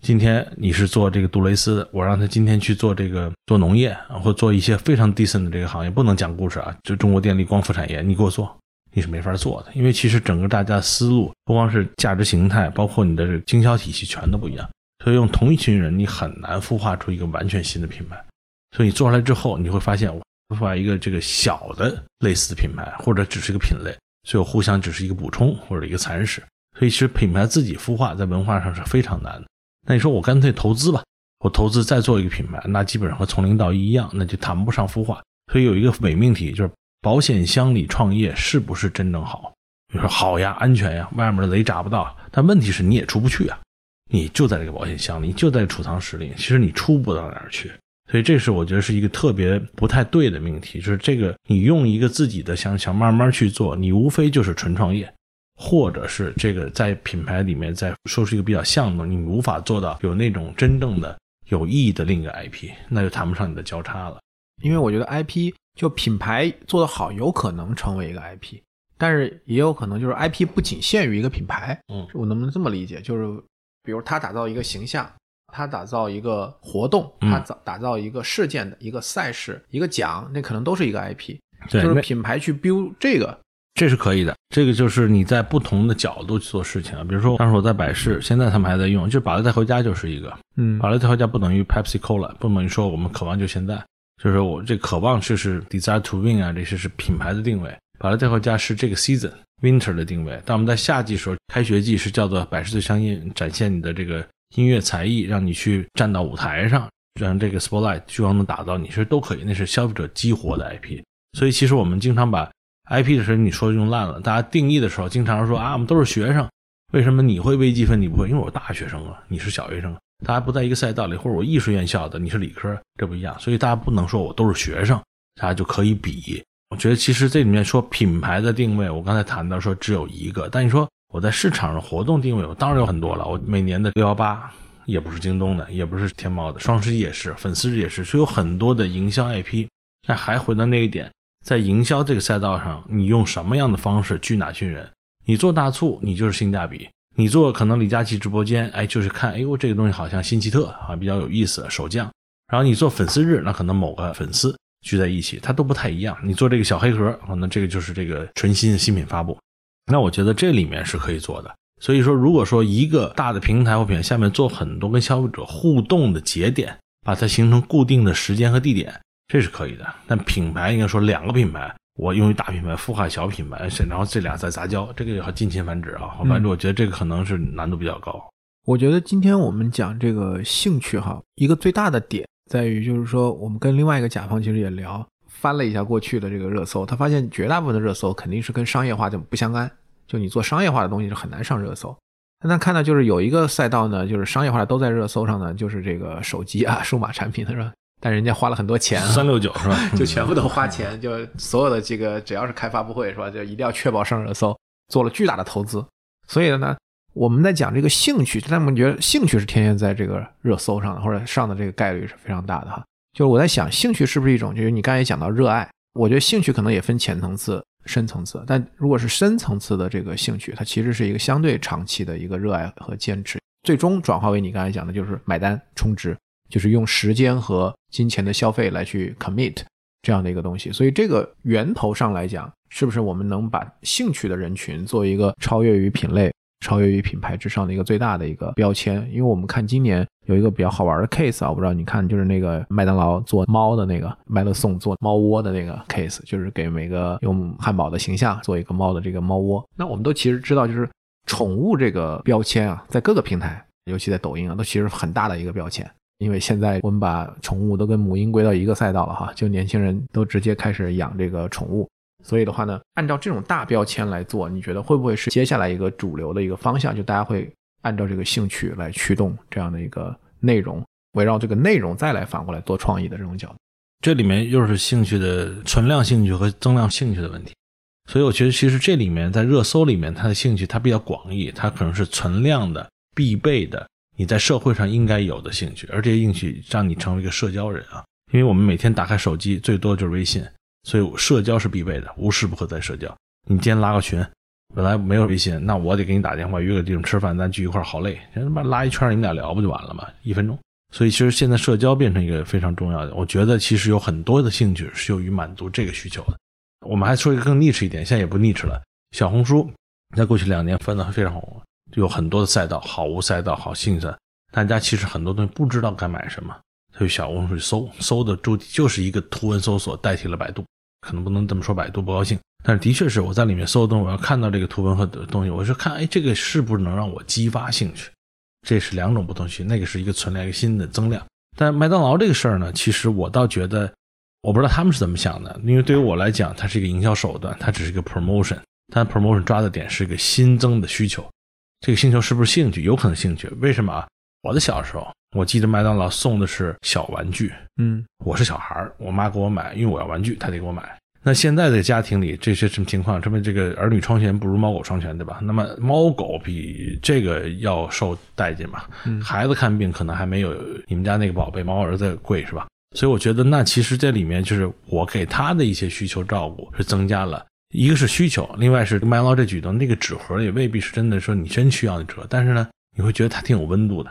今天你是做这个杜蕾斯的，我让他今天去做这个做农业，或做一些非常 decent 的这个行业，不能讲故事啊，就中国电力光伏产业，你给我做。你是没法做的，因为其实整个大家思路不光是价值形态，包括你的这个经销体系全都不一样，所以用同一群人，你很难孵化出一个完全新的品牌。所以你做出来之后，你会发现孵化一个这个小的类似的品牌，或者只是一个品类，最后互相只是一个补充或者一个蚕食。所以其实品牌自己孵化在文化上是非常难的。那你说我干脆投资吧，我投资再做一个品牌，那基本上和从零到一一样，那就谈不上孵化。所以有一个伪命题就是。保险箱里创业是不是真正好？你说好呀，安全呀，外面的雷炸不到。但问题是你也出不去啊，你就在这个保险箱里，就在储藏室里，其实你出不到哪儿去。所以这是我觉得是一个特别不太对的命题，就是这个你用一个自己的想想慢慢去做，你无非就是纯创业，或者是这个在品牌里面再说出一个比较像的，你无法做到有那种真正的有意义的另一个 IP，那就谈不上你的交叉了。因为我觉得 IP。就品牌做得好，有可能成为一个 IP，但是也有可能就是 IP 不仅限于一个品牌。嗯，我能不能这么理解？就是比如他打造一个形象，他打造一个活动，他打打造一个事件的一个赛事、一个奖，那可能都是一个 IP。对，就是品牌去 build 这个，这是可以的。这个就是你在不同的角度去做事情啊。比如说当时我在百事，现在他们还在用，就是把它带回家就是一个。嗯，把它带回家不等于 Pepsi Cola，不等于说我们渴望就现在。就是我这渴望就是 desire to win 啊，这些是品牌的定位。把它带回家是这个 season winter 的定位。但我们在夏季时候，开学季是叫做百事最香音，展现你的这个音乐才艺，让你去站到舞台上，让这个 spotlight 希望能打到你，其实都可以。那是消费者激活的 IP。所以其实我们经常把 IP 的时候，你说用烂了。大家定义的时候，经常说啊，我们都是学生，为什么你会微积分，你不会？因为我大学生啊，你是小学生。大家不在一个赛道里，或者我艺术院校的，你是理科，这不一样，所以大家不能说我都是学生，大家就可以比。我觉得其实这里面说品牌的定位，我刚才谈到说只有一个，但你说我在市场上活动定位，我当然有很多了。我每年的六幺八也不是京东的，也不是天猫的，双十一也是，粉丝也是，是有很多的营销 IP。那还回到那一点，在营销这个赛道上，你用什么样的方式聚哪群人？你做大促，你就是性价比。你做可能李佳琦直播间，哎，就是看，哎呦，这个东西好像新奇特啊，比较有意思，首降。然后你做粉丝日，那可能某个粉丝聚在一起，它都不太一样。你做这个小黑盒，可能这个就是这个纯新新品发布。那我觉得这里面是可以做的。所以说，如果说一个大的平台或品牌下面做很多跟消费者互动的节点，把它形成固定的时间和地点，这是可以的。但品牌应该说两个品牌。我用于大品牌孵化小品牌，然后这俩在杂交，这个要近亲繁殖啊。反正我觉得这个可能是难度比较高。我觉得今天我们讲这个兴趣哈，一个最大的点在于，就是说我们跟另外一个甲方其实也聊，翻了一下过去的这个热搜，他发现绝大部分的热搜肯定是跟商业化就不相干，就你做商业化的东西是很难上热搜。那他看到就是有一个赛道呢，就是商业化的都在热搜上呢，就是这个手机啊，数码产品是吧？但人家花了很多钱，三六九是吧？就全部都花钱，就所有的这个只要是开发布会是吧？就一定要确保上热搜，做了巨大的投资。所以呢，我们在讲这个兴趣，他们觉得兴趣是天天在这个热搜上的，或者上的这个概率是非常大的哈。就是我在想，兴趣是不是一种？就是你刚才讲到热爱，我觉得兴趣可能也分浅层次、深层次。但如果是深层次的这个兴趣，它其实是一个相对长期的一个热爱和坚持，最终转化为你刚才讲的，就是买单充值。就是用时间和金钱的消费来去 commit 这样的一个东西，所以这个源头上来讲，是不是我们能把兴趣的人群做一个超越于品类、超越于品牌之上的一个最大的一个标签？因为我们看今年有一个比较好玩的 case 啊，我不知道你看，就是那个麦当劳做猫的那个，麦乐颂做猫窝的那个 case，就是给每个用汉堡的形象做一个猫的这个猫窝。那我们都其实知道，就是宠物这个标签啊，在各个平台，尤其在抖音啊，都其实很大的一个标签。因为现在我们把宠物都跟母婴归到一个赛道了哈，就年轻人都直接开始养这个宠物，所以的话呢，按照这种大标签来做，你觉得会不会是接下来一个主流的一个方向？就大家会按照这个兴趣来驱动这样的一个内容，围绕这个内容再来反过来做创意的这种角度。这里面又是兴趣的存量兴趣和增量兴趣的问题，所以我觉得其实这里面在热搜里面，它的兴趣它比较广义，它可能是存量的必备的。你在社会上应该有的兴趣，而这些兴趣让你成为一个社交人啊。因为我们每天打开手机，最多就是微信，所以社交是必备的，无时不刻在社交。你今天拉个群，本来没有微信，那我得给你打电话，约个地方吃饭，咱聚一块儿好累。他妈拉一圈，你们俩聊不就完了吗？一分钟。所以其实现在社交变成一个非常重要的。我觉得其实有很多的兴趣是用于满足这个需求的。我们还说一个更 niche 一点，现在也不 niche 了。小红书在过去两年翻得非常红。有很多的赛道，好无赛道，好兴奋。大家其实很多东西不知道该买什么，他就小红书去搜，搜的主体就是一个图文搜索代替了百度。可能不能这么说，百度不高兴，但是的确是我在里面搜的东西，我要看到这个图文和东西，我就看，哎，这个是不是能让我激发兴趣？这是两种不同性，那个是一个存量，一个新的增量。但麦当劳这个事儿呢，其实我倒觉得，我不知道他们是怎么想的，因为对于我来讲，它是一个营销手段，它只是一个 promotion，但 promotion 抓的点是一个新增的需求。这个星球是不是兴趣？有可能兴趣。为什么啊？我的小时候，我记得麦当劳送的是小玩具。嗯，我是小孩儿，我妈给我买，因为我要玩具，她得给我买。那现在的家庭里，这些什么情况？这么这个儿女双全不如猫狗双全，对吧？那么猫狗比这个要受待见嘛？嗯孩子看病可能还没有你们家那个宝贝猫儿子贵，是吧？所以我觉得，那其实这里面就是我给他的一些需求照顾是增加了。一个是需求，另外是麦当劳这举动，那个纸盒也未必是真的说你真需要那纸盒，但是呢，你会觉得它挺有温度的，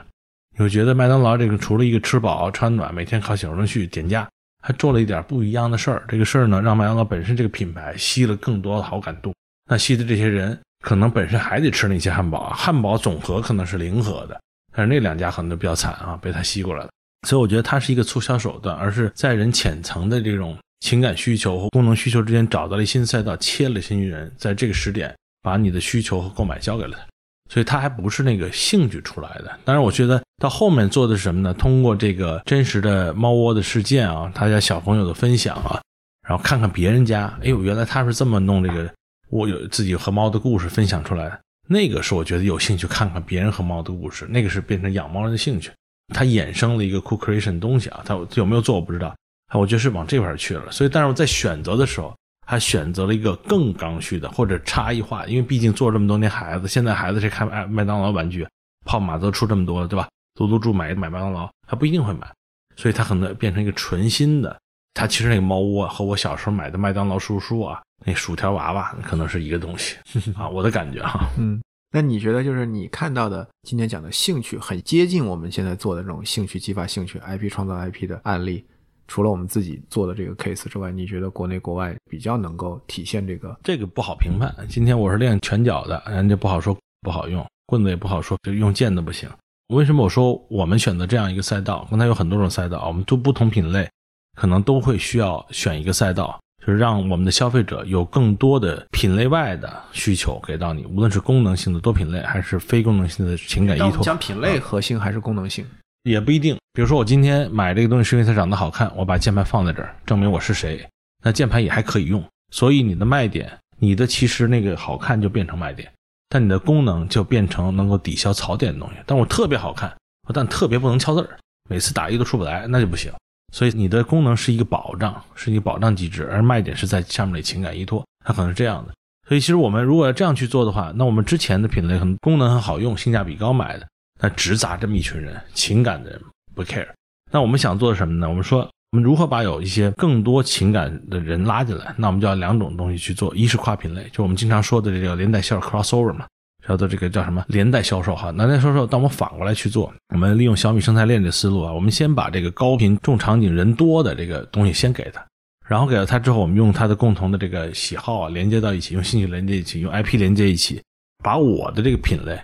你会觉得麦当劳这个除了一个吃饱穿暖，每天靠小程序点价，还做了一点不一样的事儿。这个事儿呢，让麦当劳本身这个品牌吸了更多的好感度。那吸的这些人可能本身还得吃那些汉堡，汉堡总和可能是零和的，但是那两家可能都比较惨啊，被他吸过来了。所以我觉得它是一个促销手段，而是在人浅层的这种。情感需求和功能需求之间找到了新赛道，切了新人，在这个时点把你的需求和购买交给了他，所以他还不是那个兴趣出来的。当然，我觉得到后面做的是什么呢？通过这个真实的猫窝的事件啊，大家小朋友的分享啊，然后看看别人家，哎呦，原来他是这么弄这个，我有自己和猫的故事分享出来的，那个是我觉得有兴趣看看别人和猫的故事，那个是变成养猫人的兴趣。它衍生了一个 co creation 东西啊，它有没有做我不知道，我觉得是往这块去了。所以，但是我在选择的时候，还选择了一个更刚需的或者差异化，因为毕竟做了这么多年孩子，现在孩子谁看麦麦当劳玩具，泡玛都出这么多了，对吧？嘟嘟猪买买麦当劳，他不一定会买，所以他可能变成一个纯新的。他其实那个猫窝和我小时候买的麦当劳叔叔啊，那薯条娃娃可能是一个东西 啊，我的感觉哈。嗯。那你觉得，就是你看到的今天讲的兴趣，很接近我们现在做的这种兴趣激发兴趣 IP 创造 IP 的案例，除了我们自己做的这个 case 之外，你觉得国内国外比较能够体现这个？这个不好评判。今天我是练拳脚的，人家不好说不好用，棍子也不好说，就用剑的不行。为什么我说我们选择这样一个赛道？刚才有很多种赛道，我们做不同品类，可能都会需要选一个赛道。就是让我们的消费者有更多的品类外的需求给到你，无论是功能性的多品类，还是非功能性的情感依托。讲品类核心还是功能性，也不一定。比如说，我今天买这个东西是因为它长得好看，我把键盘放在这儿，证明我是谁。那键盘也还可以用。所以你的卖点，你的其实那个好看就变成卖点，但你的功能就变成能够抵消槽点的东西。但我特别好看，但特别不能敲字儿，每次打一都出不来，那就不行。所以你的功能是一个保障，是一个保障机制，而卖点是在下面的情感依托，它可能是这样的。所以其实我们如果要这样去做的话，那我们之前的品类可能功能很好用，性价比高买的，那只砸这么一群人，情感的人不 care。那我们想做什么呢？我们说我们如何把有一些更多情感的人拉进来？那我们就要两种东西去做，一是跨品类，就我们经常说的这个连带销售 crossover 嘛。叫做这个叫什么连带销售哈，连带销售。当我们反过来去做，我们利用小米生态链的思路啊，我们先把这个高频重场景人多的这个东西先给他，然后给了他之后，我们用他的共同的这个喜好啊连接到一起，用兴趣连接一起，用 IP 连接一起，把我的这个品类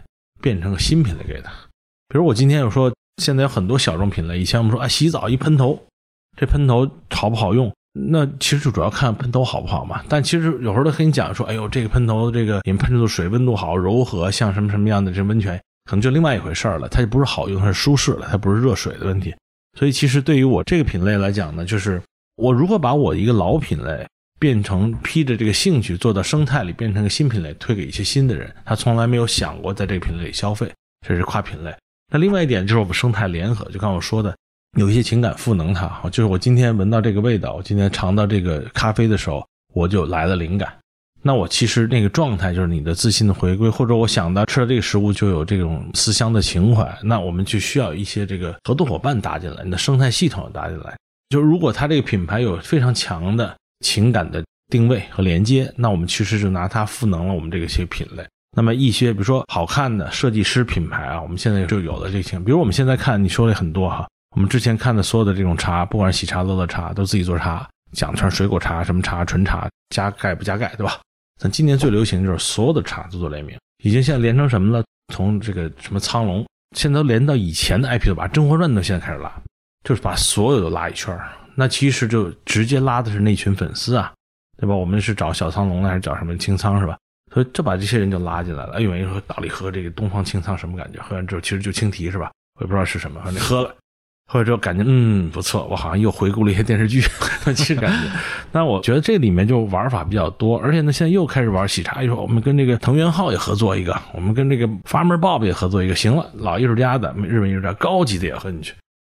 变成个新品类给他。比如我今天有说，现在有很多小众品类，以前我们说啊洗澡一喷头，这喷头好不好用？那其实就主要看喷头好不好嘛，但其实有时候他跟你讲说，哎呦，这个喷头这个你喷出的水温度好柔和，像什么什么样的这温泉，可能就另外一回事了，它就不是好用，它是舒适了，它不是热水的问题。所以其实对于我这个品类来讲呢，就是我如何把我一个老品类变成披着这个兴趣做到生态里，变成个新品类，推给一些新的人，他从来没有想过在这个品类里消费，这是跨品类。那另外一点就是我们生态联合，就刚我说的。有一些情感赋能它，就是我今天闻到这个味道，我今天尝到这个咖啡的时候，我就来了灵感。那我其实那个状态就是你的自信的回归，或者我想到吃了这个食物就有这种思乡的情怀，那我们就需要一些这个合作伙伴搭进来，你的生态系统搭进来。就如果它这个品牌有非常强的情感的定位和连接，那我们其实就拿它赋能了我们这个些品类。那么一些比如说好看的设计师品牌啊，我们现在就有了这些情，比如我们现在看你说的很多哈。我们之前看的所有的这种茶，不管是喜茶、乐乐茶，都自己做茶，讲的是水果茶、什么茶、纯茶，加钙不加钙，对吧？但今年最流行的就是所有的茶都做联名，已经现在连成什么了？从这个什么苍龙，现在都连到以前的 IP 了，把《甄嬛传》都现在开始拉，就是把所有都拉一圈那其实就直接拉的是那群粉丝啊，对吧？我们是找小苍龙呢，还是找什么清仓是吧？所以这把这些人就拉进来了。哎，有人说到底喝这个东方清仓什么感觉？喝完之后其实就青提是吧？我也不知道是什么，反正喝了。或者说感觉嗯不错，我好像又回顾了一些电视剧，其实感觉。那我觉得这里面就玩法比较多，而且呢，现在又开始玩喜茶，一说我们跟这个藤原浩也合作一个，我们跟这个 Farmer Bob 也合作一个，行了，老艺术家的日本艺术家，高级的也喝进去，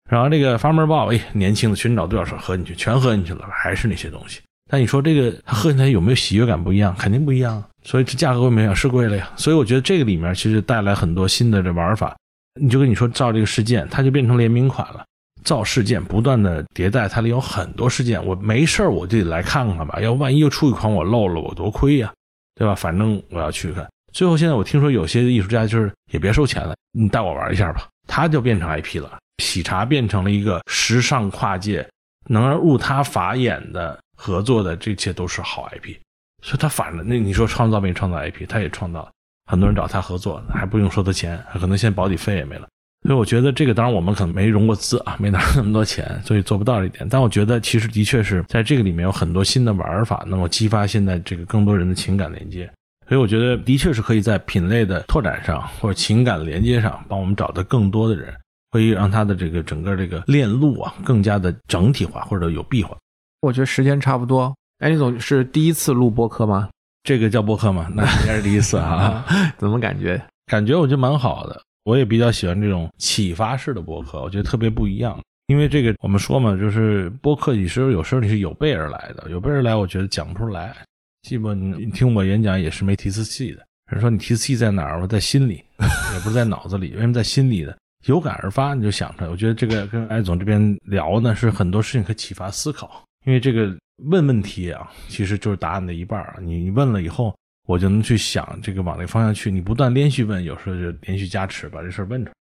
然后这个 Farmer Bob 哎，年轻的寻找对手喝进去，全喝进去了，还是那些东西。但你说这个喝起来有没有喜悦感不一样？肯定不一样，所以这价格贵没有？是贵了呀。所以我觉得这个里面其实带来很多新的这玩法。你就跟你说造这个事件，它就变成联名款了。造事件不断的迭代，它里有很多事件，我没事儿我就得来看看吧。要万一又出一款我漏了，我多亏呀，对吧？反正我要去看。最后现在我听说有些艺术家就是也别收钱了，你带我玩一下吧，他就变成 IP 了。喜茶变成了一个时尚跨界，能入他法眼的合作的，这些都是好 IP。所以他反了，那你说创造没创造 IP，他也创造了。很多人找他合作，还不用收他钱，可能现在保底费也没了。所以我觉得这个，当然我们可能没融过资啊，没拿那么多钱，所以做不到这一点。但我觉得其实的确是在这个里面有很多新的玩法，能够激发现在这个更多人的情感连接。所以我觉得的确是可以在品类的拓展上或者情感连接上，帮我们找到更多的人，可以让他的这个整个这个链路啊更加的整体化或者有闭环。我觉得时间差不多。哎，李总是第一次录播客吗？这个叫播客吗？那应该是第一次 啊。怎么感觉？感觉我觉得蛮好的。我也比较喜欢这种启发式的播客，我觉得特别不一样。因为这个我们说嘛，就是播客，有时候有时候你是有备而来的，有备而来，我觉得讲不出来。基本你听我演讲也是没提词器的。人说你提词器在哪儿？我在心里，也不是在脑子里。为什么在心里呢？有感而发，你就想出来。我觉得这个跟艾总这边聊呢，是很多事情可启发思考。因为这个问问题啊，其实就是答案的一半儿。你你问了以后，我就能去想这个往那个方向去。你不断连续问，有时候就连续加持，把这事儿问出来。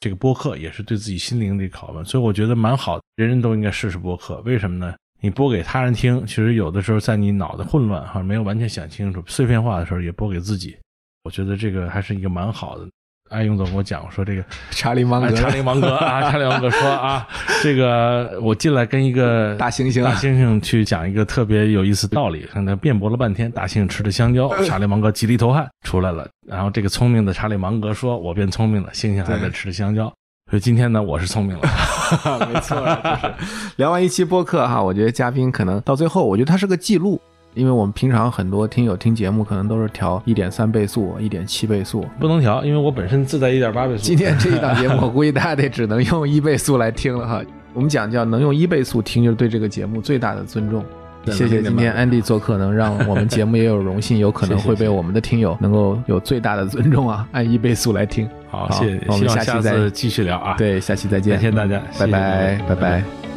这个播客也是对自己心灵的拷问，所以我觉得蛮好，人人都应该试试播客。为什么呢？你播给他人听，其实有的时候在你脑袋混乱哈，没有完全想清楚、碎片化的时候，也播给自己。我觉得这个还是一个蛮好的。艾勇总跟我讲说，这个 查理芒格，查理芒格啊，查理芒格说啊，这个我进来跟一个大猩猩，大猩猩去讲一个特别有意思的道理，跟他辩驳了半天。大猩猩吃的香蕉，查理芒格几里头汗出来了。然后这个聪明的查理芒格说：“我变聪明了。”猩猩还在吃香蕉。所以今天呢，我是聪明了，没错，就是聊完一期播客哈，我觉得嘉宾可能到最后，我觉得他是个记录。因为我们平常很多听友听节目可能都是调一点三倍速、一点七倍速，不能调，因为我本身自带一点八倍速。今天这一档节目，我估计大家得只能用一倍速来听了哈。我们讲叫能用一倍速听，就是对这个节目最大的尊重。谢谢今天安迪做客，能让我们节目也有荣幸，有可能会被我们的听友能够有最大的尊重啊，按一倍速来听。好，谢谢，我们下期再继续聊啊。对，下期再见，谢谢大家，拜拜，拜拜。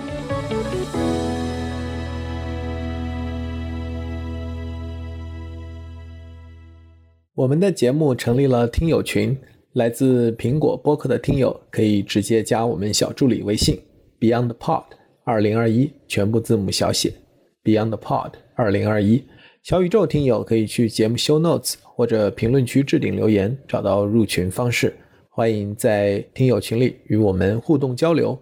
我们的节目成立了听友群，来自苹果播客的听友可以直接加我们小助理微信 BeyondPod 二零二一，全部字母小写 BeyondPod 二零二一。小宇宙听友可以去节目 Show Notes 或者评论区置顶留言，找到入群方式。欢迎在听友群里与我们互动交流。